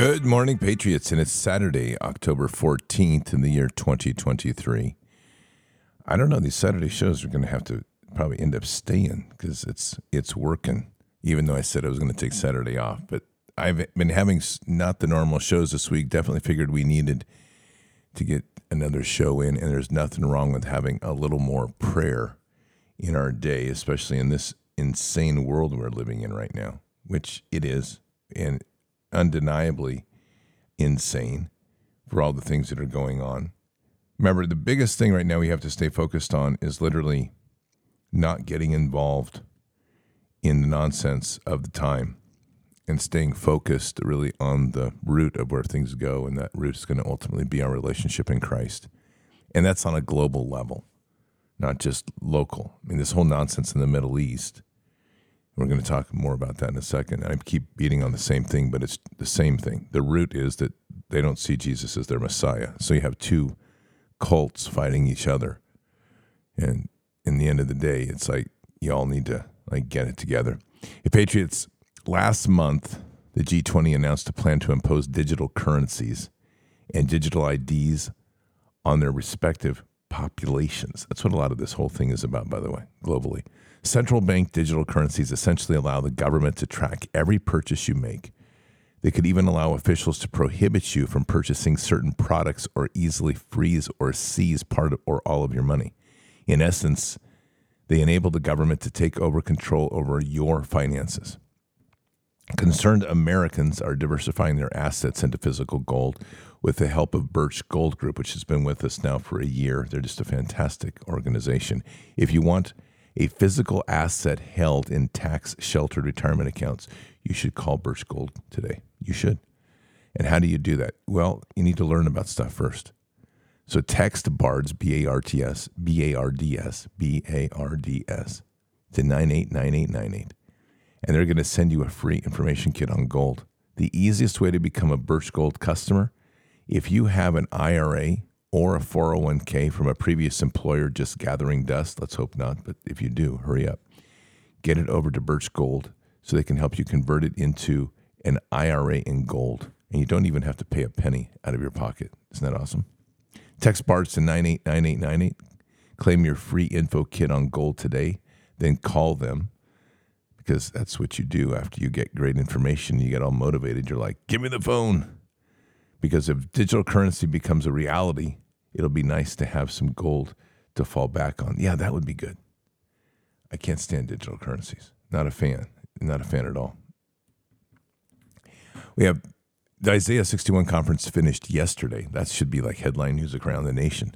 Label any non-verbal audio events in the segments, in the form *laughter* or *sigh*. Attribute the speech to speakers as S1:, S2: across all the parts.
S1: Good morning, Patriots, and it's Saturday, October 14th in the year 2023. I don't know, these Saturday shows are going to have to probably end up staying because it's it's working, even though I said I was going to take Saturday off. But I've been having not the normal shows this week. Definitely figured we needed to get another show in, and there's nothing wrong with having a little more prayer in our day, especially in this insane world we're living in right now, which it is, and undeniably insane for all the things that are going on. Remember, the biggest thing right now we have to stay focused on is literally not getting involved in the nonsense of the time and staying focused really on the root of where things go. And that root is going to ultimately be our relationship in Christ. And that's on a global level, not just local. I mean, this whole nonsense in the Middle East, we're going to talk more about that in a second. I keep beating on the same thing, but it's the same thing. The root is that they don't see Jesus as their Messiah. So you have two cults fighting each other. And in the end of the day, it's like you all need to like get it together. Hey, Patriots, last month the G20 announced a plan to impose digital currencies and digital IDs on their respective populations. That's what a lot of this whole thing is about, by the way, globally. Central bank digital currencies essentially allow the government to track every purchase you make. They could even allow officials to prohibit you from purchasing certain products or easily freeze or seize part or all of your money. In essence, they enable the government to take over control over your finances. Concerned Americans are diversifying their assets into physical gold with the help of Birch Gold Group, which has been with us now for a year. They're just a fantastic organization. If you want a physical asset held in tax sheltered retirement accounts, you should call Birch Gold today. You should. And how do you do that? Well, you need to learn about stuff first. So text BARDS, B A R T S, B A R D S, B A R D S to 989898 and they're going to send you a free information kit on gold. The easiest way to become a Birch Gold customer, if you have an IRA or a 401k from a previous employer just gathering dust, let's hope not, but if you do, hurry up. Get it over to Birch Gold so they can help you convert it into an IRA in gold. And you don't even have to pay a penny out of your pocket. Isn't that awesome? Text BARDS to 989898. Claim your free info kit on gold today. Then call them because that's what you do after you get great information. You get all motivated. You're like, give me the phone. Because if digital currency becomes a reality, it'll be nice to have some gold to fall back on. Yeah, that would be good. I can't stand digital currencies. Not a fan. Not a fan at all. We have the Isaiah 61 conference finished yesterday. That should be like headline news around the nation.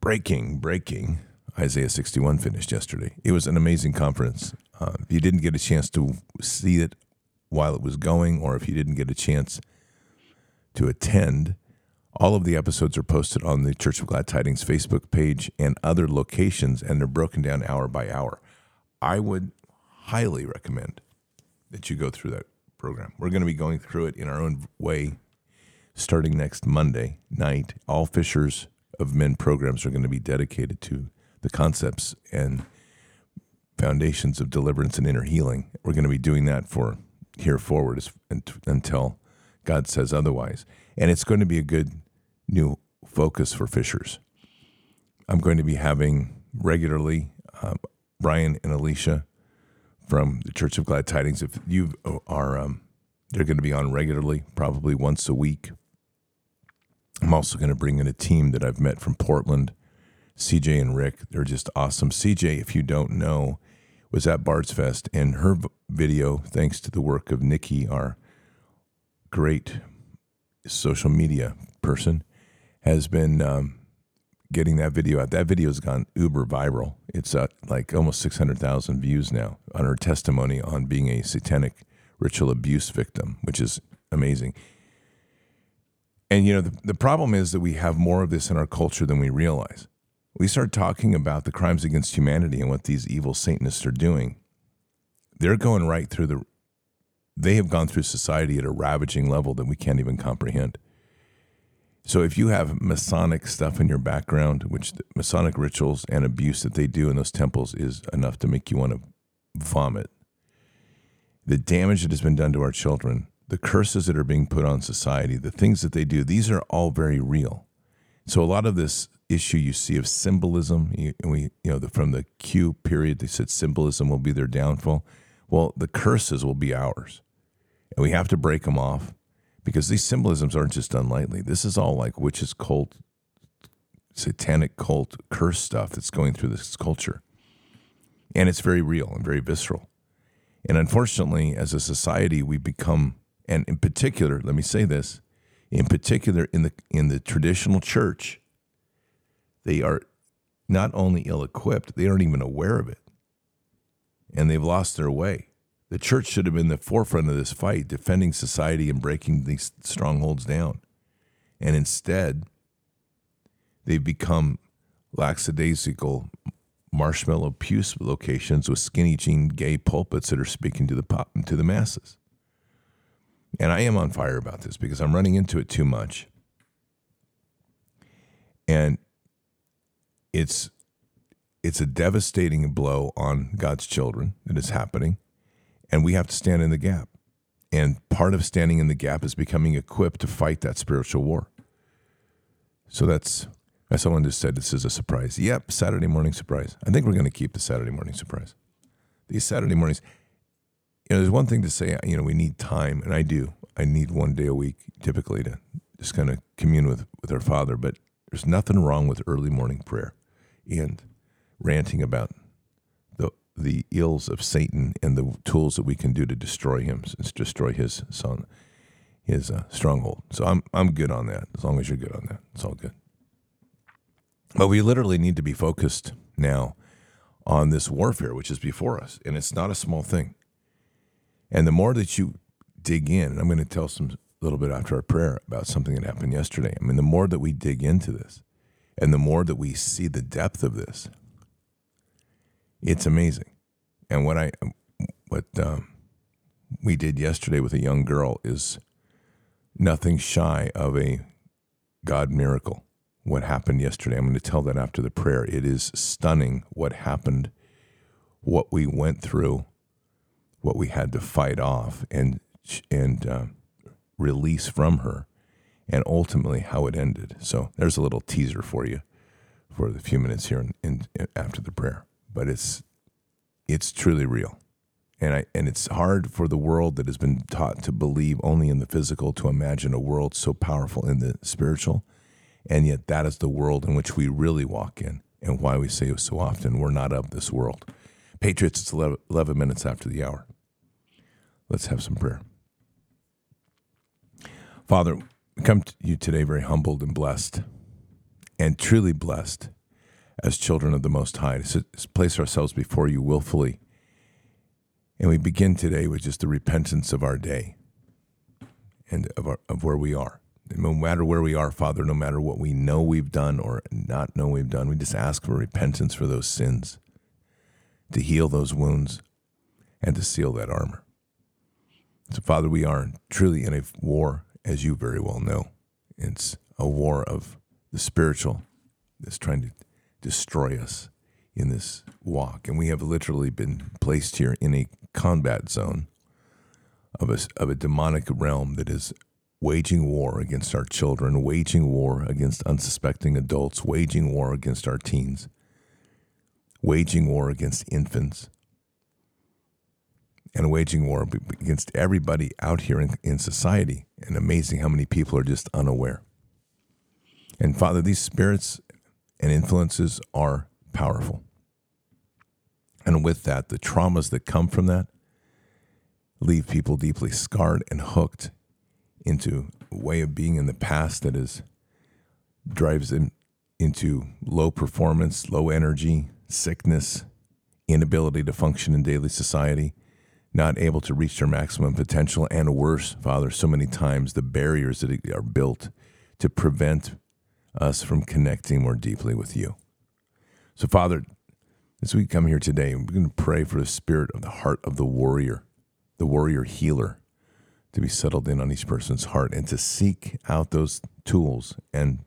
S1: Breaking, breaking. Isaiah 61 finished yesterday. It was an amazing conference. Uh, if you didn't get a chance to see it while it was going, or if you didn't get a chance to attend, all of the episodes are posted on the Church of Glad Tidings Facebook page and other locations, and they're broken down hour by hour. I would highly recommend that you go through that program. We're going to be going through it in our own way starting next Monday night. All Fishers of Men programs are going to be dedicated to the concepts and foundations of deliverance and inner healing. We're going to be doing that for here forward until God says otherwise. And it's going to be a good new focus for fishers. I'm going to be having regularly Brian and Alicia from the Church of Glad Tidings. If you are, um, they're going to be on regularly, probably once a week. I'm also going to bring in a team that I've met from Portland, CJ and Rick. They're just awesome. CJ, if you don't know, was at Bards Fest, and her video, thanks to the work of Nikki, our great social media person, has been um, getting that video out. That video has gone uber viral. It's at like almost 600,000 views now on her testimony on being a satanic ritual abuse victim, which is amazing. And you know, the, the problem is that we have more of this in our culture than we realize. We start talking about the crimes against humanity and what these evil Satanists are doing. They're going right through the, they have gone through society at a ravaging level that we can't even comprehend. So if you have Masonic stuff in your background, which Masonic rituals and abuse that they do in those temples is enough to make you want to vomit. The damage that has been done to our children, the curses that are being put on society, the things that they do, these are all very real. So a lot of this issue you see of symbolism, you, we, you know, the, from the Q period, they said symbolism will be their downfall. Well, the curses will be ours, and we have to break them off because these symbolisms aren't just done lightly. This is all like witches, cult, satanic cult, curse stuff that's going through this culture, and it's very real and very visceral. And unfortunately, as a society, we become, and in particular, let me say this, in particular in the in the traditional church, they are not only ill-equipped, they aren't even aware of it. And they've lost their way. The church should have been the forefront of this fight, defending society and breaking these strongholds down. And instead, they've become lackadaisical marshmallow pew locations with skinny jean gay pulpits that are speaking to the pop to the masses. And I am on fire about this because I'm running into it too much. And it's it's a devastating blow on God's children that is happening, and we have to stand in the gap. And part of standing in the gap is becoming equipped to fight that spiritual war. So that's as someone just said, this is a surprise. Yep, Saturday morning surprise. I think we're going to keep the Saturday morning surprise. These Saturday mornings, you know, there's one thing to say, you know, we need time, and I do. I need one day a week typically to just kind of commune with, with our Father, but there's nothing wrong with early morning prayer and ranting about the ills of Satan and the tools that we can do to destroy him, destroy his son, his uh, stronghold. So I'm I'm good on that. As long as you're good on that, it's all good. But we literally need to be focused now on this warfare which is before us. And it's not a small thing. And the more that you dig in, and I'm going to tell some a little bit after our prayer about something that happened yesterday. I mean, the more that we dig into this and the more that we see the depth of this, it's amazing. And what I, what um, we did yesterday with a young girl is nothing shy of a God miracle what happened yesterday. I'm going to tell that after the prayer. It is stunning what happened, what we went through, what we had to fight off and and uh, release from her, and ultimately how it ended. So there's a little teaser for you for the few minutes here in, in, in after the prayer. But it's it's truly real. And, I, and it's hard for the world that has been taught to believe only in the physical to imagine a world so powerful in the spiritual and yet, that is the world in which we really walk in, and why we say so often, we're not of this world. Patriots, it's 11 minutes after the hour. Let's have some prayer. Father, we come to you today very humbled and blessed, and truly blessed as children of the Most High to place ourselves before you willfully. And we begin today with just the repentance of our day and of, our, of where we are no matter where we are, Father, no matter what we know we've done or not know we've done, we just ask for repentance for those sins, to heal those wounds, and to seal that armor. So, Father, we are truly in a war, as you very well know. It's a war of the spiritual that's trying to destroy us in this walk. And we have literally been placed here in a combat zone of a, of a demonic realm that is waging war against our children, waging war against unsuspecting adults, waging war against our teens, waging war against infants, and waging war against everybody out here in, in society. And amazing how many people are just unaware. And Father, these spirits and influences are powerful. And with that, the traumas that come from that leave people deeply scarred and hooked into a way of being in the past that is drives them into low performance, low energy, sickness, inability to function in daily society, not able to reach their maximum potential, and worse, Father, so many times the barriers that are built to prevent us from connecting more deeply with you. So, Father, as we come here today, we're going to pray for the spirit of the heart of the warrior, the warrior healer, to be settled in on each person's heart and to seek out those tools and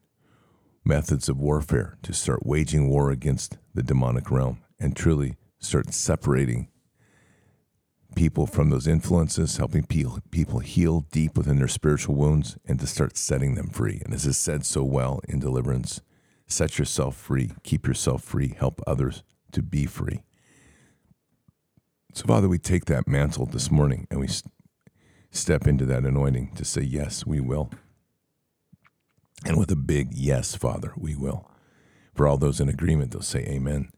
S1: methods of warfare to start waging war against the demonic realm and truly start separating people from those influences, helping people heal deep within their spiritual wounds, and to start setting them free. And as is said so well in deliverance, set yourself free, keep yourself free, help others to be free. So, Father, we take that mantle this morning and we step into that anointing to say, Yes, we will. And with a big yes, Father, we will. For all those in agreement, they'll say amen.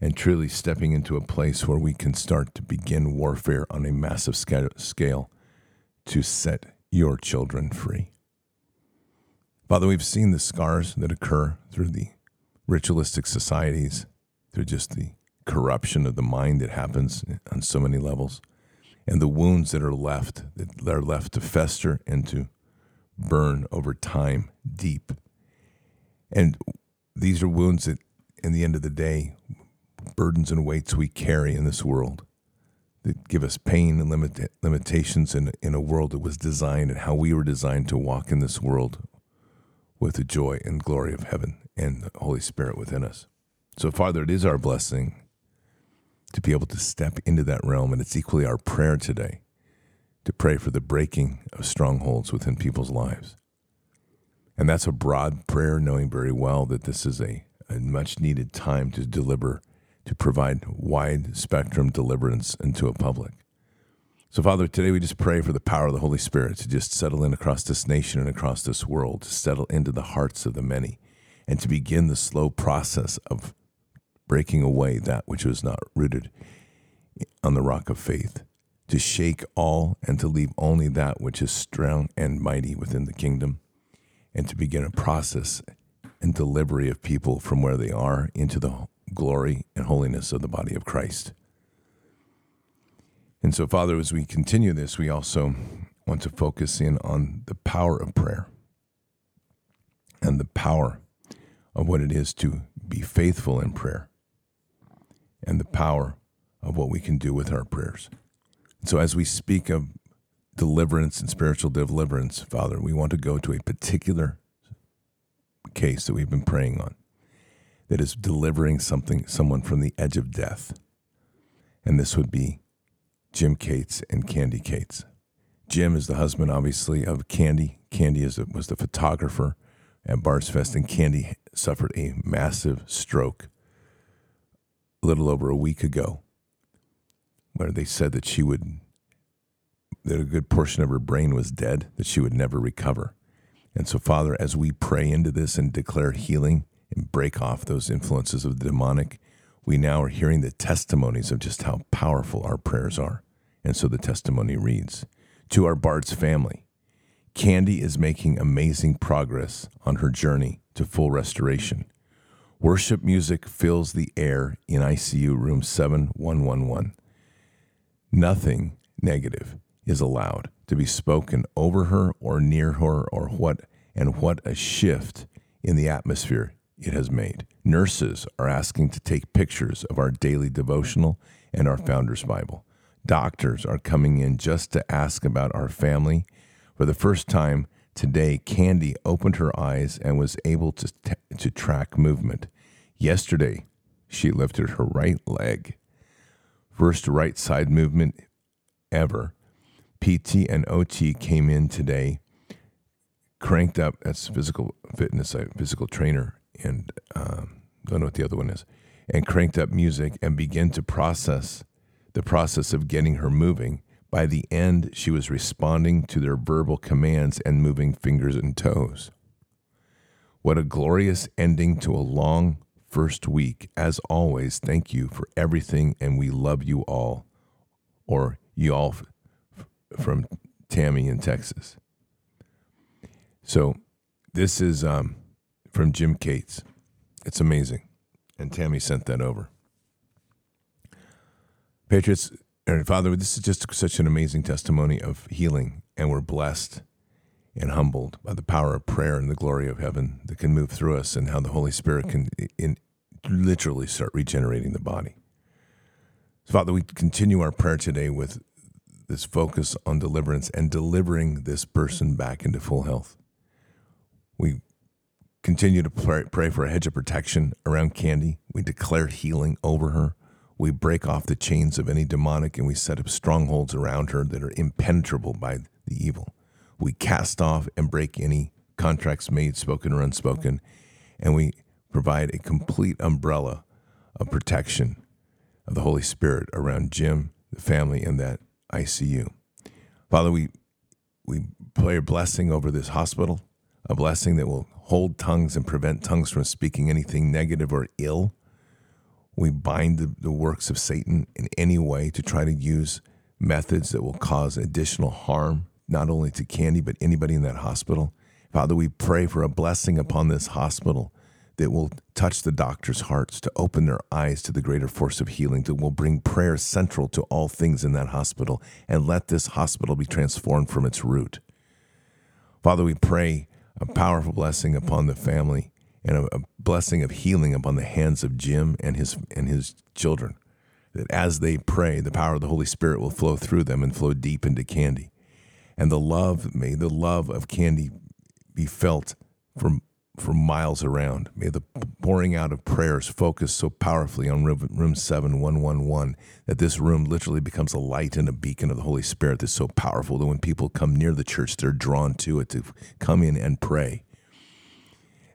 S1: And truly stepping into a place where we can start to begin warfare on a massive scale to set your children free. Father, we've seen the scars that occur through the ritualistic societies, through just the corruption of the mind that happens on so many levels, and the wounds that are left, that are left to fester and to burn over time deep. And these are wounds that, in the end of the day, burdens and weights we carry in this world that give us pain and limit, limitations in, in a world that was designed and how we were designed to walk in this world with the joy and glory of heaven and the Holy Spirit within us. So, Father, it is our blessing to be able to step into that realm, and it's equally our prayer today to pray for the breaking of strongholds within people's lives. And that's a broad prayer, knowing very well that this is a, a much needed time to deliver, to provide wide spectrum deliverance into a public. So, Father, today we just pray for the power of the Holy Spirit to just settle in across this nation and across this world, to settle into the hearts of the many, and to begin the slow process of breaking away that which was not rooted on the rock of faith to shake all and to leave only that which is strong and mighty within the kingdom, and to begin a process and delivery of people from where they are into the glory and holiness of the body of Christ. And so, Father, as we continue this, we also want to focus in on the power of prayer and the power of what it is to be faithful in prayer and the power of what we can do with our prayers. So, as we speak of deliverance and spiritual deliverance, Father, we want to go to a particular case that we've been praying on that is delivering something, someone from the edge of death. And this would be Jim Cates and Candy Cates. Jim is the husband, obviously, of Candy. Candy is, was the photographer at Bards Fest, and Candy suffered a massive stroke a little over a week ago where they said that she would, that a good portion of her brain was dead, that she would never recover. And so, Father, as we pray into this and declare healing and break off those influences of the demonic, we now are hearing the testimonies of just how powerful our prayers are. And so the testimony reads To our Bards family, Candy is making amazing progress on her journey to full restoration. Worship music fills the air in ICU room 7111. Nothing negative is allowed to be spoken over her or near her or what and what a shift in the atmosphere it has made. Nurses are asking to take pictures of our daily devotional and our Founders Bible. Doctors are coming in just to ask about our family. For the first time today, Candy opened her eyes and was able to, t- to track movement. Yesterday, she lifted her right leg first right side movement ever. PT and OT came in today, cranked up. That's physical fitness, uh, physical trainer, and um, don't know what the other one is, and cranked up music and began to process the process of getting her moving. By the end, she was responding to their verbal commands and moving fingers and toes. What a glorious ending to a long first week. As always, thank you for everything, and we love you all. Or you all f- from Tammy in Texas. So this is um, from Jim Cates. It's amazing. And Tammy sent that over. Patriots, and Father, this is just such an amazing testimony of healing, and we're blessed and humbled by the power of prayer and the glory of heaven that can move through us and how the Holy Spirit can in, literally start regenerating the body. So, Father, we continue our prayer today with this focus on deliverance and delivering this person back into full health. We continue to pray, pray for a hedge of protection around Candy. We declare healing over her. We break off the chains of any demonic and we set up strongholds around her that are impenetrable by the evil. We cast off and break any contracts made, spoken or unspoken, and we provide a complete umbrella of protection of the Holy Spirit around Jim, the family, and that ICU. Father, we we pray a blessing over this hospital, a blessing that will hold tongues and prevent tongues from speaking anything negative or ill. We bind the, the works of Satan in any way to try to use methods that will cause additional harm, not only to Candy, but anybody in that hospital. Father, we pray for a blessing upon this hospital that will touch the doctors' hearts, to open their eyes to the greater force of healing, that will bring prayer central to all things in that hospital, and let this hospital be transformed from its root. Father, we pray a powerful blessing upon the family and a, a blessing of healing upon the hands of Jim and his and his children. That as they pray, the power of the Holy Spirit will flow through them and flow deep into Candy. And the love, may the love of Candy be felt from for miles around. May the pouring out of prayers focus so powerfully on room, room 7111 that this room literally becomes a light and a beacon of the Holy Spirit that's so powerful that when people come near the church, they're drawn to it to come in and pray.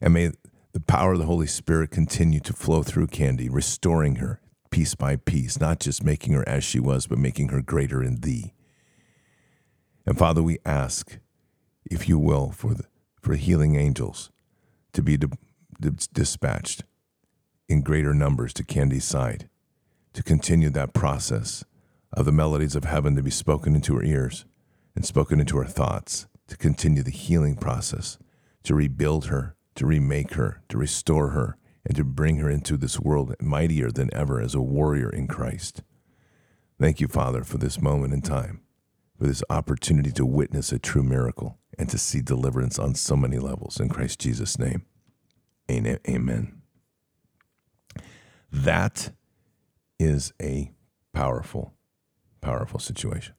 S1: And may the power of the Holy Spirit continue to flow through Candy, restoring her piece by piece, not just making her as she was, but making her greater in Thee. And Father, we ask, if you will, for the for healing angels to be di- di- dispatched in greater numbers to Candy's side, to continue that process of the melodies of heaven to be spoken into her ears and spoken into her thoughts, to continue the healing process, to rebuild her, to remake her, to restore her, and to bring her into this world mightier than ever as a warrior in Christ. Thank you, Father, for this moment in time, for this opportunity to witness a true miracle and to see deliverance on so many levels. In Christ Jesus' name, amen. That is a powerful, powerful situation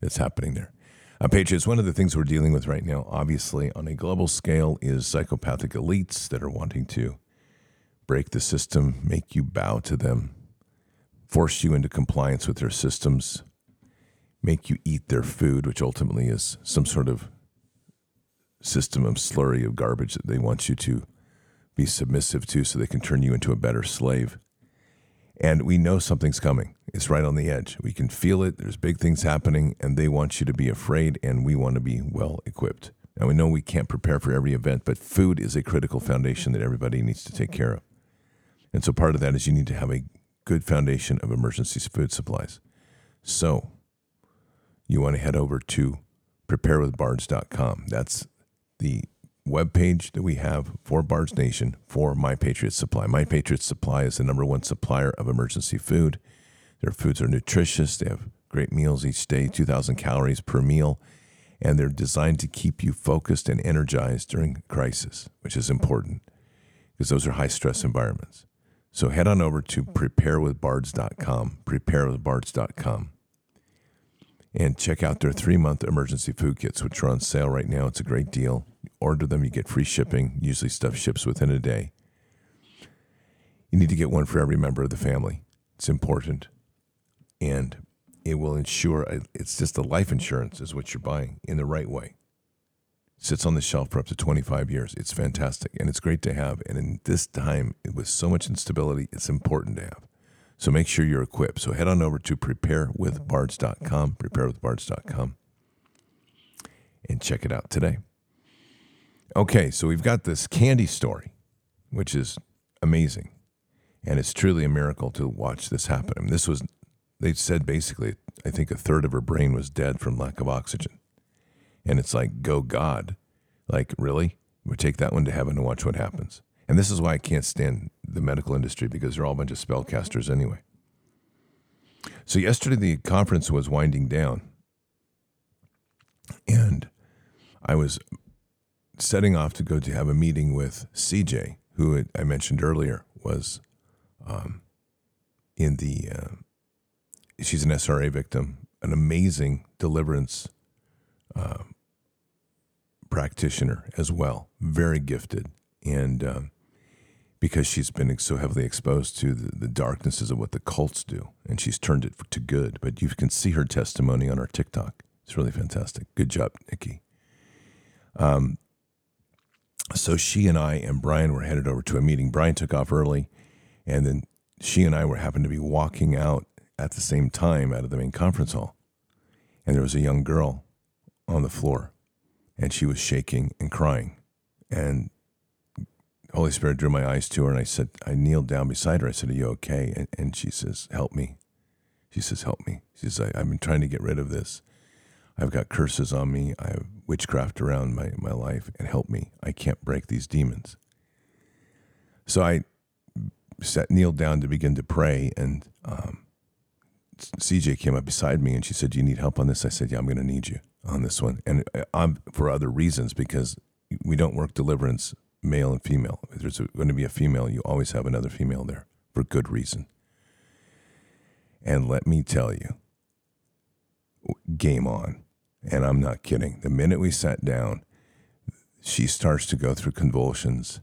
S1: that's happening there. Uh, Patriots, one of the things we're dealing with right now, obviously on a global scale, is psychopathic elites that are wanting to break the system, make you bow to them, force you into compliance with their systems, make you eat their food, which ultimately is some sort of system of slurry of garbage that they want you to be submissive to so they can turn you into a better slave. And we know something's coming. It's right on the edge. We can feel it. There's big things happening, and they want you to be afraid, and we want to be well equipped. And we know we can't prepare for every event, but food is a critical foundation that everybody needs to take care of. And so part of that is you need to have a good foundation of emergency food supplies. So you want to head over to preparewithbards.com. That's the web page that we have for Bards Nation for My Patriot Supply. My Patriot Supply is the number one supplier of emergency food. Their foods are nutritious. They have great meals each day, 2,000 calories per meal, and they're designed to keep you focused and energized during crisis, which is important because those are high stress environments. So head on over to preparewithbards.com, preparewithbards.com and check out their three month emergency food kits, which are on sale right now. It's a great deal. order them, you get free shipping. Usually, stuff ships within a day. You need to get one for every member of the family. It's important. And it will ensure it's just a life insurance, is what you're buying in the right way. It sits on the shelf for up to 25 years. It's fantastic and it's great to have. And in this time, with so much instability, it's important to have. So make sure you're equipped. So head on over to preparewithbards.com, preparewithbards.com, and check it out today. Okay, so we've got this candy story, which is amazing. And it's truly a miracle to watch this happen. I mean, this was, they said basically, I think a third of her brain was dead from lack of oxygen. And it's like, go God. Like, really? We take that one to heaven and watch what happens. And this is why I can't stand the medical industry because they're all a bunch of spellcasters anyway. So, yesterday the conference was winding down. And I was setting off to go to have a meeting with CJ, who I mentioned earlier was um, in the, uh, she's an SRA victim, an amazing deliverance uh, practitioner as well, very gifted. And um, because she's been so heavily exposed to the, the darknesses of what the cults do, and she's turned it to good. But you can see her testimony on our TikTok. It's really fantastic. Good job, Nikki. Um, so she and I and Brian were headed over to a meeting. Brian took off early, and then she and I were happened to be walking out at the same time out of the main conference hall. And there was a young girl on the floor, and she was shaking and crying. And Holy Spirit drew my eyes to her, and I said, I kneeled down beside her. I said, Are you okay? And, and she says, Help me. She says, Help me. She says, I, I've been trying to get rid of this. I've got curses on me. I have witchcraft around my, my life, and help me. I can't break these demons. So I sat, kneeled down to begin to pray, and um, CJ came up beside me and she said, Do you need help on this? I said, Yeah, I'm going to need you on this one. And uh, I'm for other reasons because we don't work deliverance male and female. If there's going to be a female, you always have another female there for good reason. And let me tell you, game on. And I'm not kidding. The minute we sat down, she starts to go through convulsions.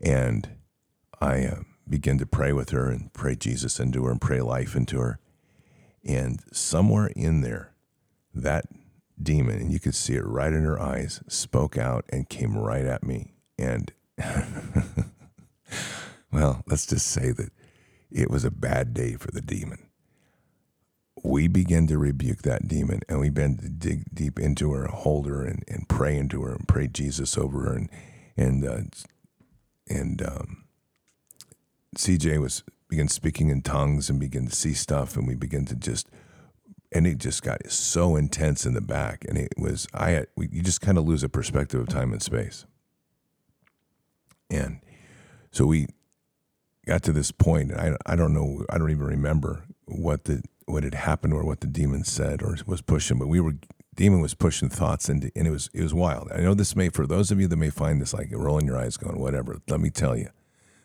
S1: And I uh, begin to pray with her and pray Jesus into her and pray life into her. And somewhere in there, that demon, and you could see it right in her eyes, spoke out and came right at me. And *laughs* well, let's just say that it was a bad day for the demon. We begin to rebuke that demon and we began to dig deep into her, hold her, and, and pray into her and pray Jesus over her. And, and, uh, and, um, CJ was began speaking in tongues and began to see stuff, and we began to just, and it just got so intense in the back, and it was I had we, you just kind of lose a perspective of time and space, and so we got to this point, I I don't know I don't even remember what the what had happened or what the demon said or was pushing, but we were demon was pushing thoughts and and it was it was wild. I know this may for those of you that may find this like rolling your eyes going whatever. Let me tell you,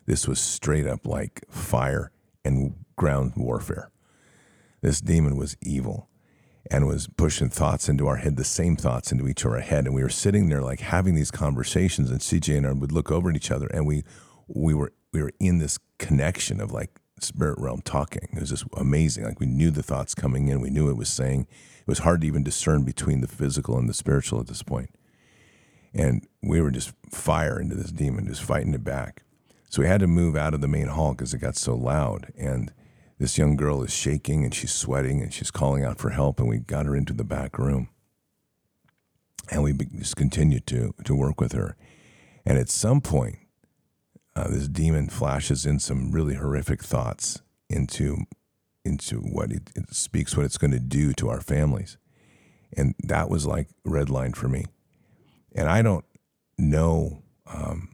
S1: this was straight up like fire and ground warfare. This demon was evil and was pushing thoughts into our head, the same thoughts into each our head. And we were sitting there like having these conversations, and CJ and I would look over at each other, and we we were we were in this connection of like spirit realm talking. It was just amazing. Like we knew the thoughts coming in, we knew it was saying. It was hard to even discern between the physical and the spiritual at this point. And we were just fire into this demon, just fighting it back. So we had to move out of the main hall because it got so loud. And this young girl is shaking and she's sweating and she's calling out for help. And we got her into the back room. And we just continued to, to work with her. And at some point, uh, this demon flashes in some really horrific thoughts into, into what it, it speaks, what it's going to do to our families. And that was like red line for me. And I don't know um,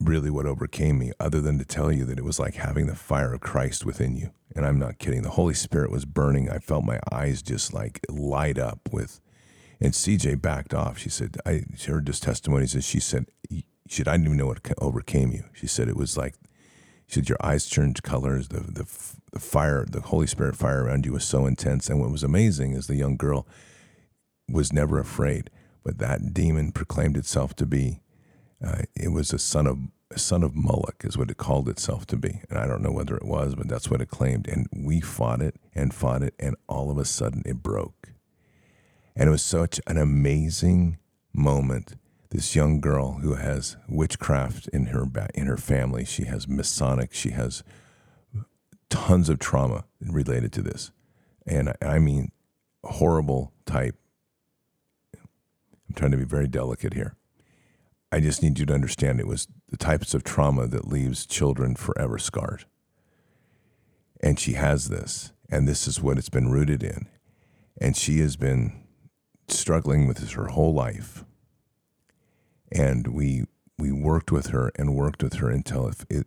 S1: really what overcame me, other than to tell you that it was like having the fire of Christ within you. And I'm not kidding. The Holy Spirit was burning. I felt my eyes just like light up with. And CJ backed off. She said, I heard this testimonies, and she said, she said, I didn't even know what overcame you. She said, it was like, she said, your eyes turned colors. The, the, the fire, the Holy Spirit fire around you was so intense. And what was amazing is the young girl was never afraid, but that demon proclaimed itself to be uh, it was a son of a son of Moloch is what it called itself to be, and I don't know whether it was, but that's what it claimed. And we fought it and fought it, and all of a sudden it broke. And it was such an amazing moment. This young girl who has witchcraft in her in her family, she has Masonic, she has tons of trauma related to this, and I mean horrible type. I'm trying to be very delicate here I just need you to understand it was the types of trauma that leaves children forever scarred. And she has this, and this is what it's been rooted in. And she has been struggling with this her whole life. And we we worked with her and worked with her until it,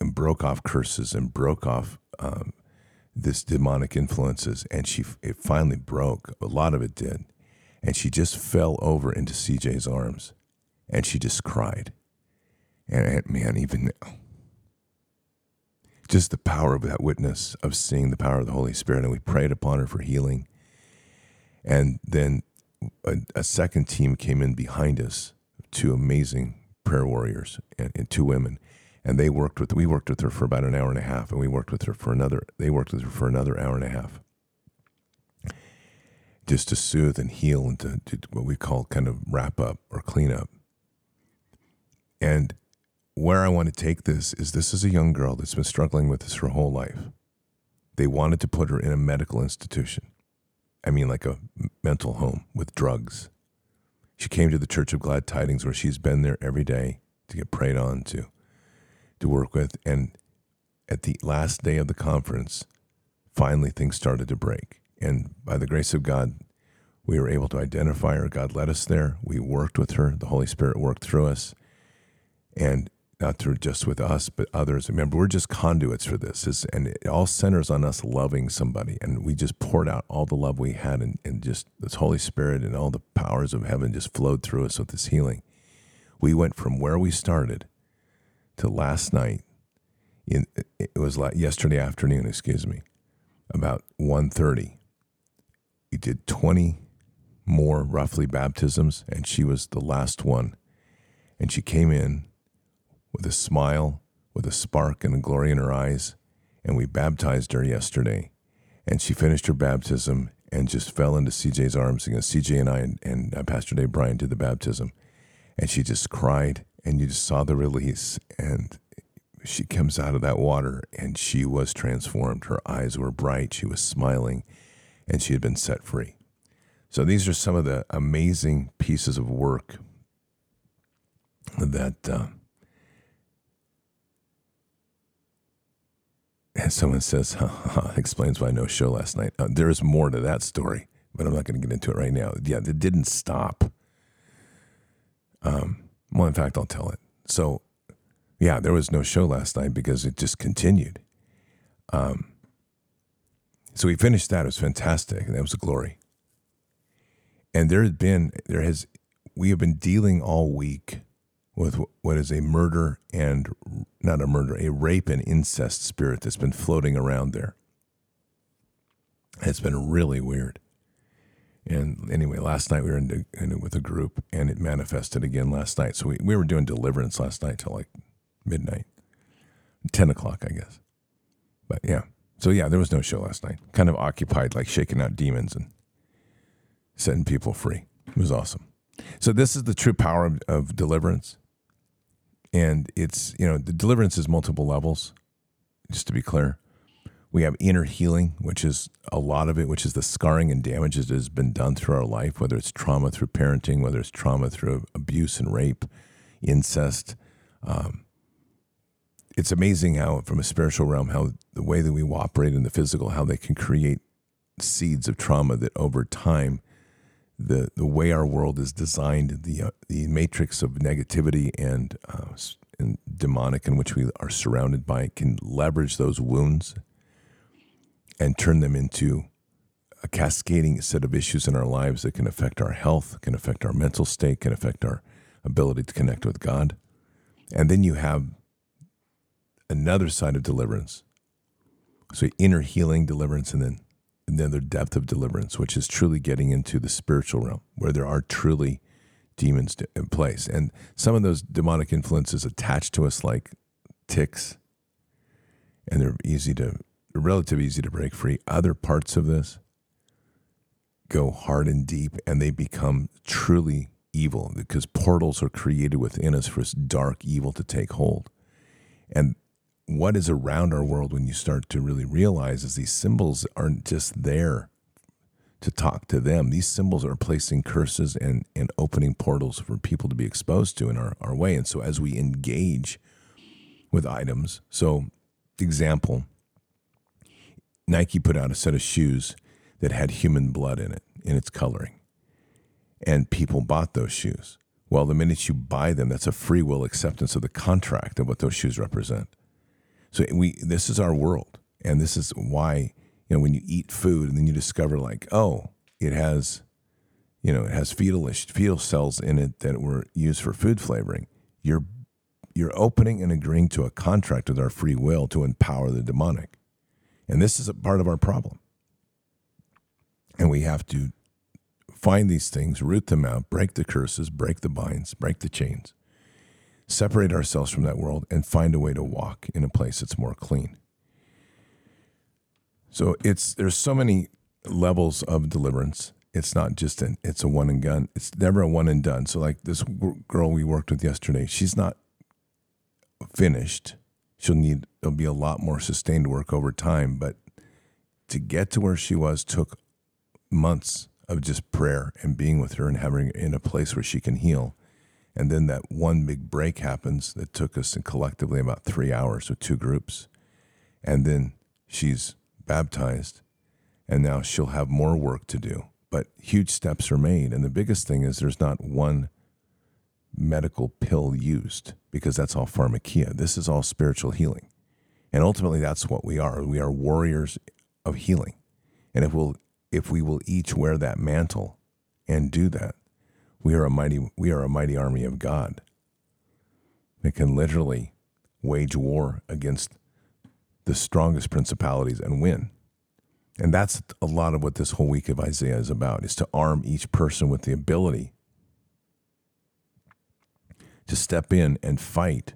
S1: and broke off curses and broke off um, this demonic influences. And she it finally broke. A lot of it did, and she just fell over into CJ's arms and she just cried. And man, even just the power of that witness of seeing the power of the Holy Spirit, and we prayed upon her for healing. And then a, a second team came in behind us, two amazing prayer warriors and, and two women, and they worked with we worked with her for about an hour and a half and we worked with her for another they worked with her for another hour and a half just to soothe and heal and to, to what we call kind of wrap up or clean up and where i want to take this is this is a young girl that's been struggling with this her whole life they wanted to put her in a medical institution i mean like a mental home with drugs she came to the church of glad tidings where she's been there every day to get prayed on to to work with. And at the last day of the conference, finally things started to break. And by the grace of God, we were able to identify her. God led us there. We worked with her. The Holy Spirit worked through us. And not through just with us, but others. Remember, we're just conduits for this. It's, and it all centers on us loving somebody. And we just poured out all the love we had, and, and just this Holy Spirit and all the powers of heaven just flowed through us with this healing. We went from where we started to last night. In, it was like yesterday afternoon, excuse me, about 1.30. We did 20 more roughly baptisms, and she was the last one. And she came in with a smile, with a spark and a glory in her eyes. And we baptized her yesterday. And she finished her baptism and just fell into CJ's arms. And CJ and I and, and uh, Pastor Dave Bryan did the baptism. And she just cried, and you just saw the release. And she comes out of that water, and she was transformed. Her eyes were bright. She was smiling, and she had been set free. So these are some of the amazing pieces of work that. Uh, And someone says, ha, ha, ha, explains why no show last night. Uh, there is more to that story, but I'm not going to get into it right now. Yeah, it didn't stop. Um, well, in fact, I'll tell it. So, yeah, there was no show last night because it just continued. Um, so we finished that. It was fantastic. And that was a glory. And there had been, there has, we have been dealing all week with what is a murder and not a murder, a rape and incest spirit that's been floating around there. It's been really weird. And anyway, last night we were in, in with a group and it manifested again last night. So we, we were doing deliverance last night till like midnight, 10 o'clock, I guess. But yeah. So yeah, there was no show last night. Kind of occupied, like shaking out demons and setting people free. It was awesome. So this is the true power of, of deliverance and it's you know the deliverance is multiple levels just to be clear. We have inner healing which is a lot of it which is the scarring and damage that has been done through our life whether it's trauma through parenting whether it's trauma through abuse and rape incest. Um, it's amazing how from a spiritual realm how the way that we operate in the physical how they can create seeds of trauma that over time the the way our world is designed, the uh, the matrix of negativity and, uh, and demonic in which we are surrounded by, can leverage those wounds and turn them into a cascading set of issues in our lives that can affect our health, can affect our mental state, can affect our ability to connect with God. And then you have another side of deliverance. So inner healing, deliverance, and then another depth of deliverance, which is truly getting into the spiritual realm where there are truly demons in place. And some of those demonic influences attached to us, like ticks, and they're easy to, relatively easy to break free. Other parts of this go hard and deep, and they become truly evil because portals are created within us for this dark evil to take hold. And what is around our world when you start to really realize is these symbols aren't just there to talk to them. These symbols are placing curses and, and opening portals for people to be exposed to in our, our way. And so as we engage with items, so example, Nike put out a set of shoes that had human blood in it, in its coloring. And people bought those shoes. Well, the minute you buy them, that's a free will acceptance of the contract of what those shoes represent. So we this is our world, and this is why you know when you eat food and then you discover like oh it has you know it has fetal fetal cells in it that were used for food flavoring. You're you're opening and agreeing to a contract with our free will to empower the demonic, and this is a part of our problem. And we have to find these things, root them out, break the curses, break the binds, break the chains, separate ourselves from that world and find a way to walk in a place that's more clean. So it's there's so many levels of deliverance. It's not just an it's a one and done. It's never a one and done. So like this girl we worked with yesterday, she's not finished. She'll need there'll be a lot more sustained work over time, but to get to where she was took months of just prayer and being with her and having her in a place where she can heal. And then that one big break happens that took us collectively about three hours with two groups. And then she's baptized, and now she'll have more work to do. But huge steps are made. And the biggest thing is there's not one medical pill used because that's all pharmakia. This is all spiritual healing. And ultimately, that's what we are. We are warriors of healing. And if we'll if we will each wear that mantle and do that, we are a mighty we are a mighty army of God that can literally wage war against the strongest principalities and win. And that's a lot of what this whole week of Isaiah is about is to arm each person with the ability to step in and fight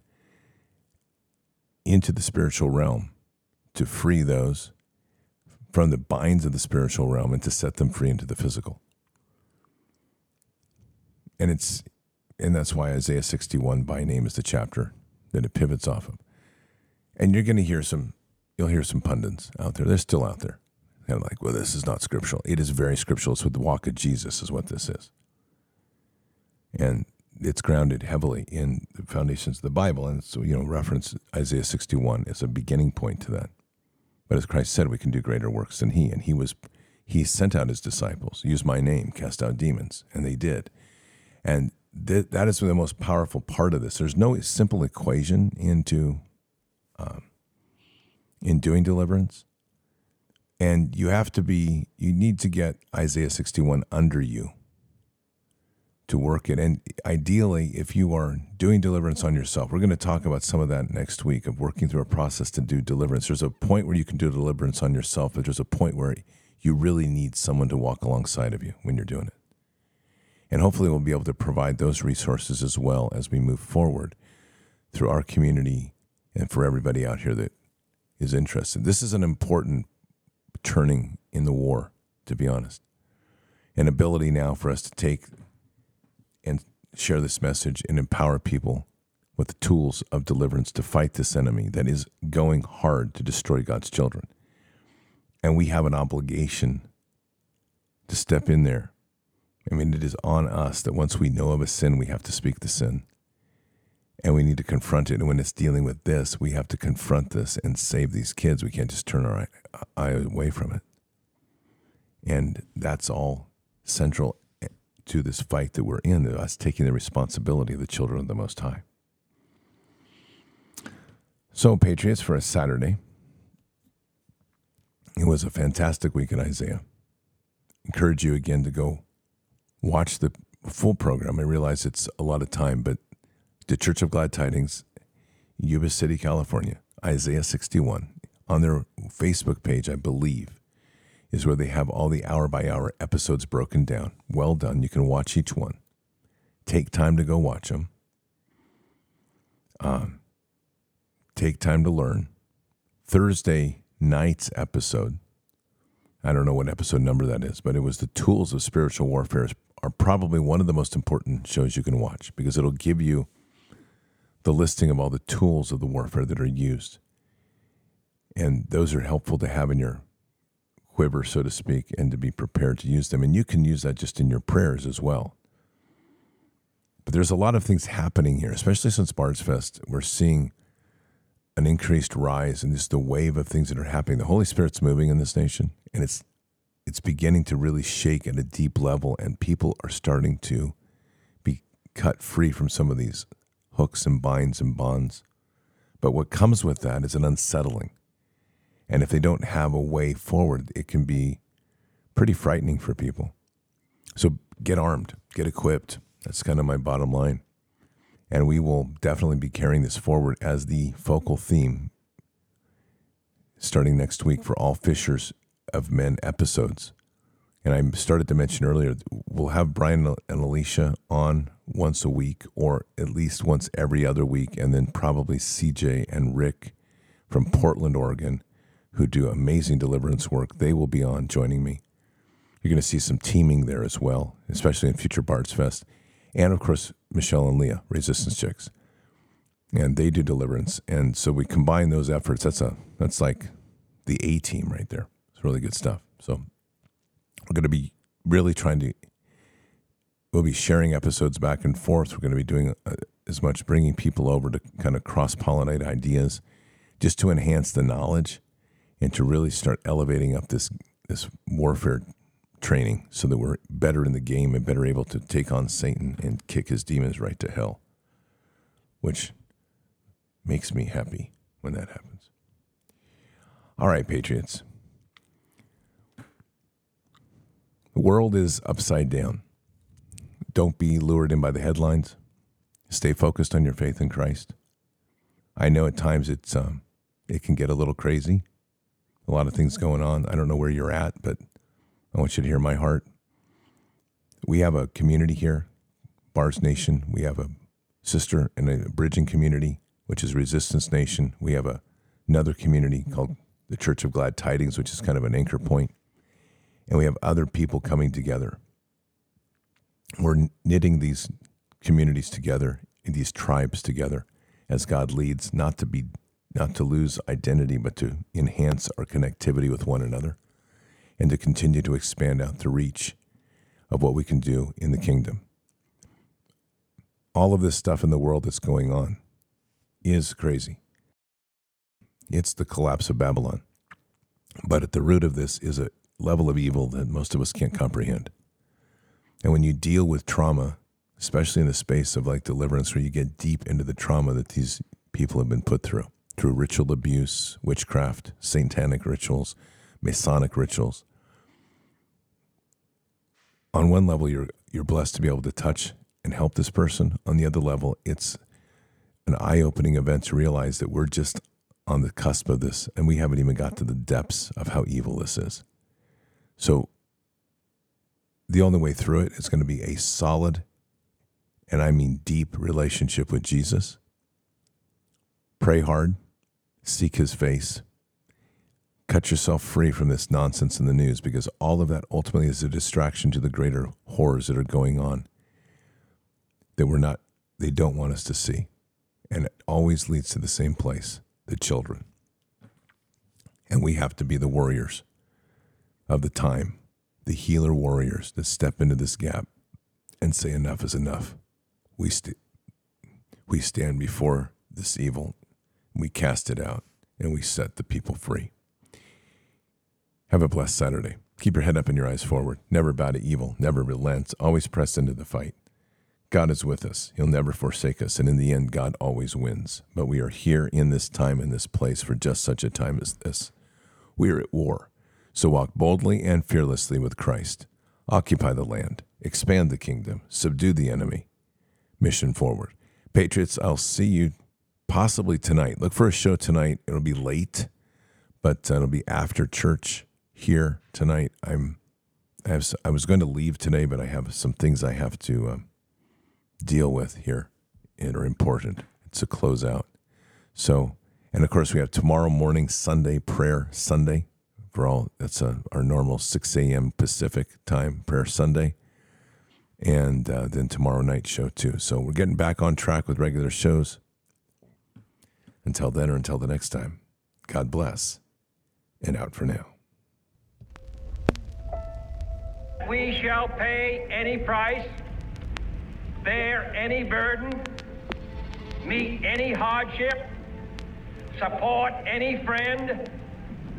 S1: into the spiritual realm to free those from the binds of the spiritual realm and to set them free into the physical. And it's and that's why Isaiah 61 by name is the chapter that it pivots off of. And you're going to hear some you'll hear some pundits out there. They're still out there. They're like, well, this is not scriptural. It is very scriptural. It's with the walk of Jesus is what this is. And it's grounded heavily in the foundations of the Bible. And so, you know, reference Isaiah 61 is a beginning point to that. But as Christ said, we can do greater works than he. And he was he sent out his disciples, use my name, cast out demons, and they did. And th- that is the most powerful part of this. There's no simple equation into um, in doing deliverance, and you have to be. You need to get Isaiah 61 under you to work it. And ideally, if you are doing deliverance on yourself, we're going to talk about some of that next week of working through a process to do deliverance. There's a point where you can do deliverance on yourself, but there's a point where you really need someone to walk alongside of you when you're doing it. And hopefully, we'll be able to provide those resources as well as we move forward through our community and for everybody out here that is interested. This is an important turning in the war, to be honest. An ability now for us to take and share this message and empower people with the tools of deliverance to fight this enemy that is going hard to destroy God's children. And we have an obligation to step in there. I mean, it is on us that once we know of a sin, we have to speak the sin. And we need to confront it. And when it's dealing with this, we have to confront this and save these kids. We can't just turn our eye away from it. And that's all central eh, to this fight that we're in, us taking the responsibility of the children of the Most High. So, Patriots, for a Saturday, it was a fantastic week in Isaiah. Encourage you again to go watch the full program. I realize it's a lot of time, but the Church of Glad Tidings, Yuba City, California, Isaiah 61, on their Facebook page, I believe, is where they have all the hour by hour episodes broken down. Well done. You can watch each one. Take time to go watch them. Um, take time to learn. Thursday night's episode, I don't know what episode number that is, but it was the tools of spiritual warfare are probably one of the most important shows you can watch because it'll give you the listing of all the tools of the warfare that are used. And those are helpful to have in your quiver, so to speak, and to be prepared to use them. And you can use that just in your prayers as well. But there's a lot of things happening here, especially since Bards Fest. We're seeing an increased rise and just the wave of things that are happening. The Holy Spirit's moving in this nation, and it's it's beginning to really shake at a deep level, and people are starting to be cut free from some of these hooks and binds and bonds. But what comes with that is an unsettling. And if they don't have a way forward, it can be pretty frightening for people. So get armed, get equipped. That's kind of my bottom line. And we will definitely be carrying this forward as the focal theme starting next week for all Fishers of Men episodes. And I started to mention earlier, we'll have Brian and Alicia on once a week or at least once every other week. And then probably CJ and Rick from Portland, Oregon, who do amazing deliverance work. They will be on joining me. You're going to see some teaming there as well, especially in Future Bards Fest. And of course, Michelle and Leah, Resistance Chicks. And they do deliverance. And so we combine those efforts. That's a that's like the A team right there. It's really good stuff. So we're going to be really trying to we'll be sharing episodes back and forth. We're going to be doing uh, as much bringing people over to kind of cross pollinate ideas just to enhance the knowledge and to really start elevating up this this warfare training so that we're better in the game and better able to take on Satan and kick his demons right to hell, which makes me happy when that happens. All right, Patriots. The world is upside down. Don't be lured in by the headlines. Stay focused on your faith in Christ. I know at times it's um, it can get a little crazy. A lot of things going on. I don't know where you're at, but I want you to hear my heart. We have a community here, Bards Nation. We have a sister and a bridging community, which is Resistance Nation. We have a, another community called the Church of Glad Tidings, which is kind of an anchor point. And we have other people coming together. We're knitting these communities together, these tribes together, as God leads, not to be not to lose identity, but to enhance our connectivity with one another and to continue to expand out the reach of what we can do in the kingdom. All of this stuff in the world that's going on is crazy. It's the collapse of Babylon. But at the root of this is a level of evil that most of us can't comprehend. And when you deal with trauma, especially in the space of like deliverance, where you get deep into the trauma that these people have been put through, through ritual abuse, witchcraft, satanic rituals, Masonic rituals. On one level, you're you're blessed to be able to touch and help this person. On the other level, it's an eye-opening event to realize that we're just on the cusp of this, and we haven't even got to the depths of how evil this is. So, the only way through it is going to be a solid, and I mean deep, relationship with Jesus. Pray hard, seek His face, cut yourself free from this nonsense in the news because all of that ultimately is a distraction to the greater horrors that are going on that we're not they don't want us to see. And it always leads to the same place the children. And we have to be the warriors of the time the healer warriors that step into this gap and say enough is enough we st- we stand before this evil we cast it out and we set the people free have a blessed Saturday. Keep your head up and your eyes forward. Never bow to evil, never relent, always press into the fight. God is with us. He'll never forsake us. And in the end, God always wins. But we are here in this time, in this place, for just such a time as this. We are at war. So walk boldly and fearlessly with Christ. Occupy the land, expand the kingdom, subdue the enemy. Mission forward. Patriots, I'll see you possibly tonight. Look for a show tonight. It'll be late, but it'll be after church here tonight. I'm I have I was going to leave today, but I have some things I have to um, deal with here that are important. It's a closeout. So, and of course, we have tomorrow morning Sunday prayer Sunday for all. That's a, our normal 6 a.m. Pacific time prayer Sunday, and uh, then tomorrow night show too. So we're getting back on track with regular shows. Until then, or until the next time, God bless, and out for now.
S2: we shall pay any price, bear any burden, meet any hardship, support any friend,